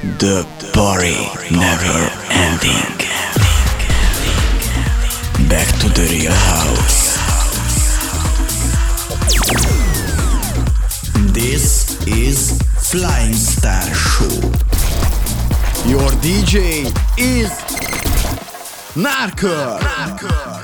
The party never ending. Back to the real house. This is Flying Star Show. Your DJ is Norker.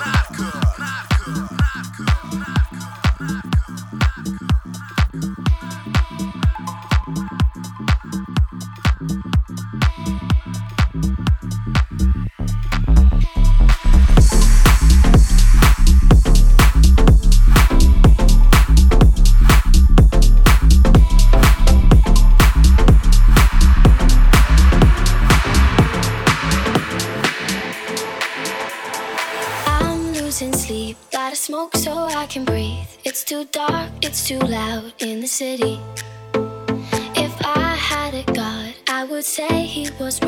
Norker. too loud in the city. If I had a god, I would say he was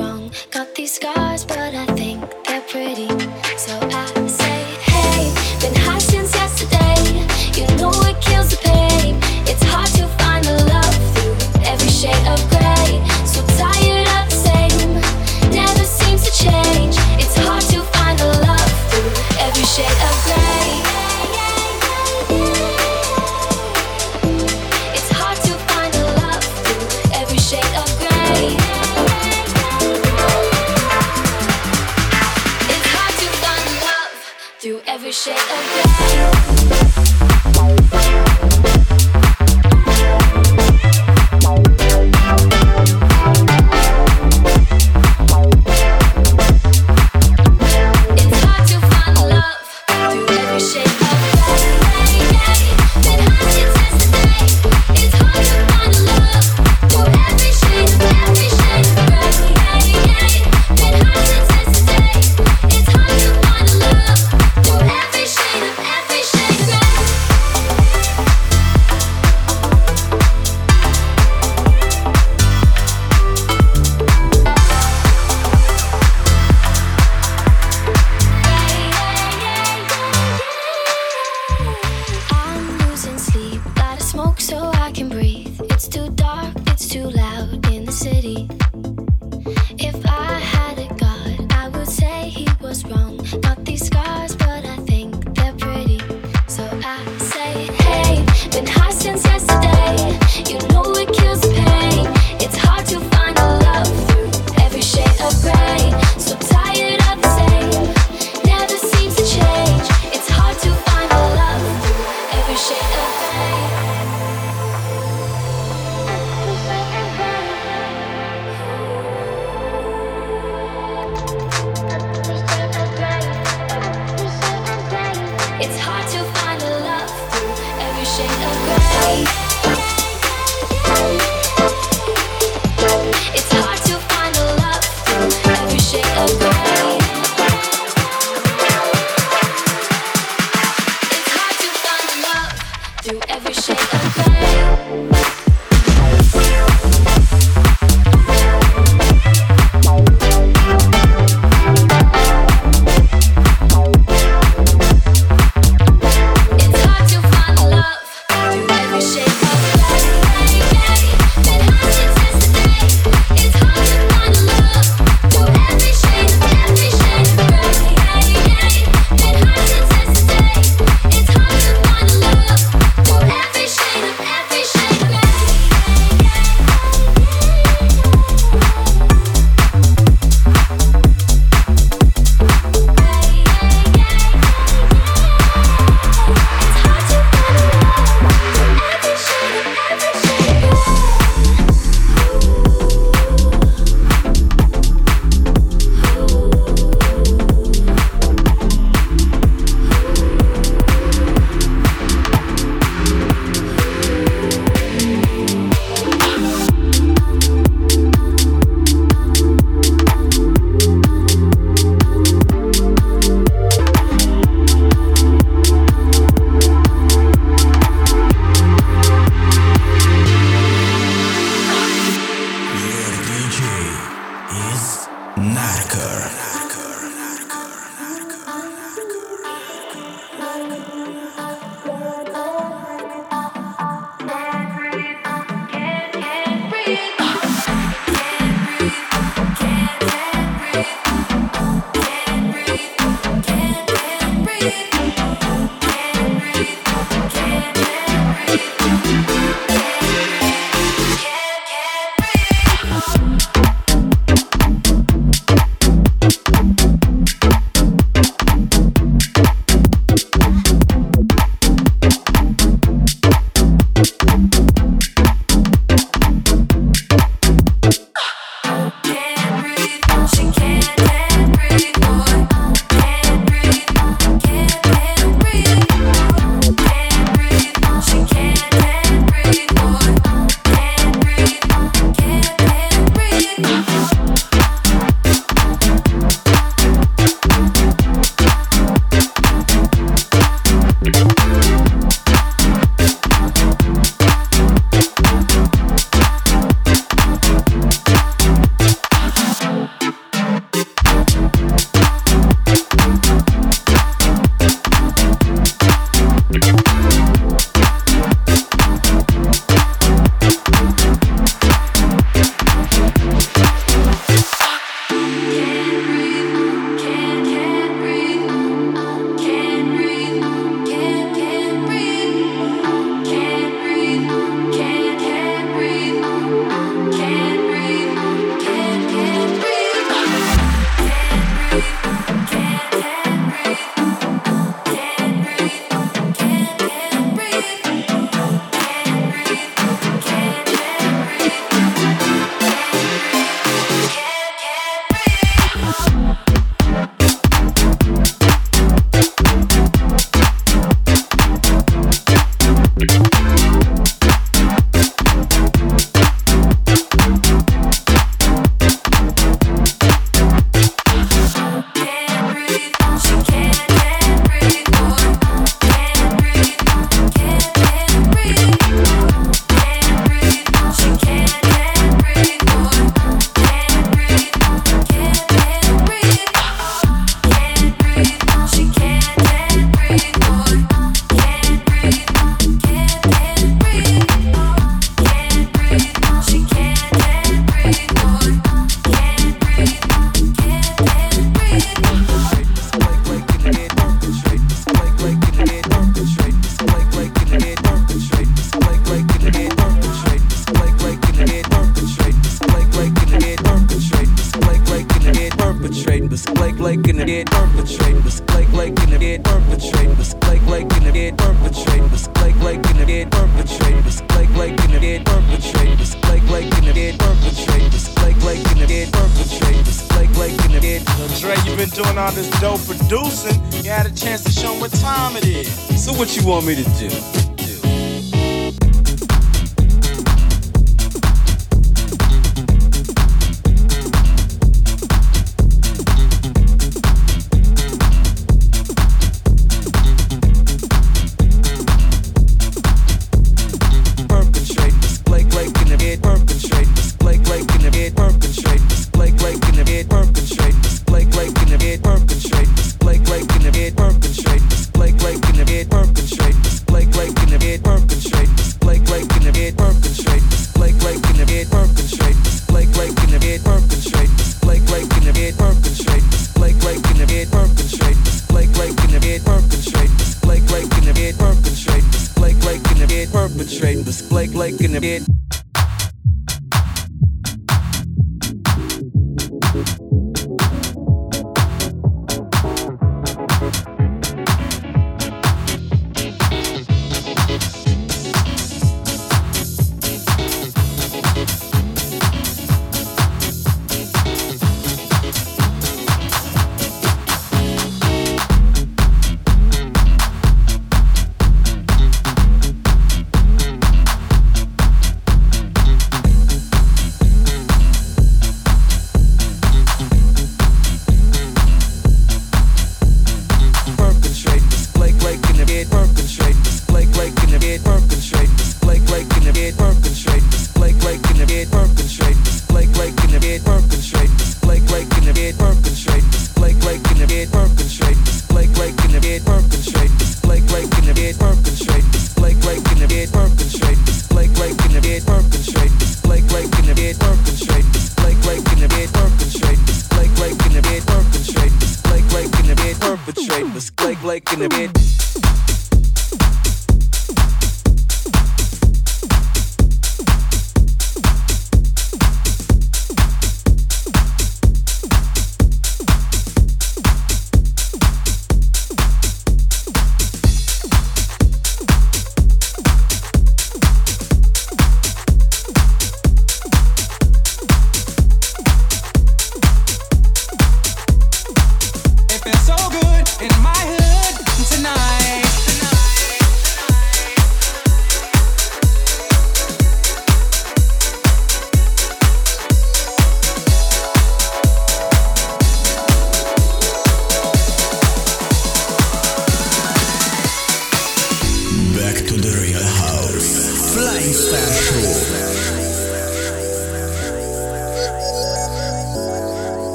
what you want me to do?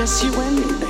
just you and me.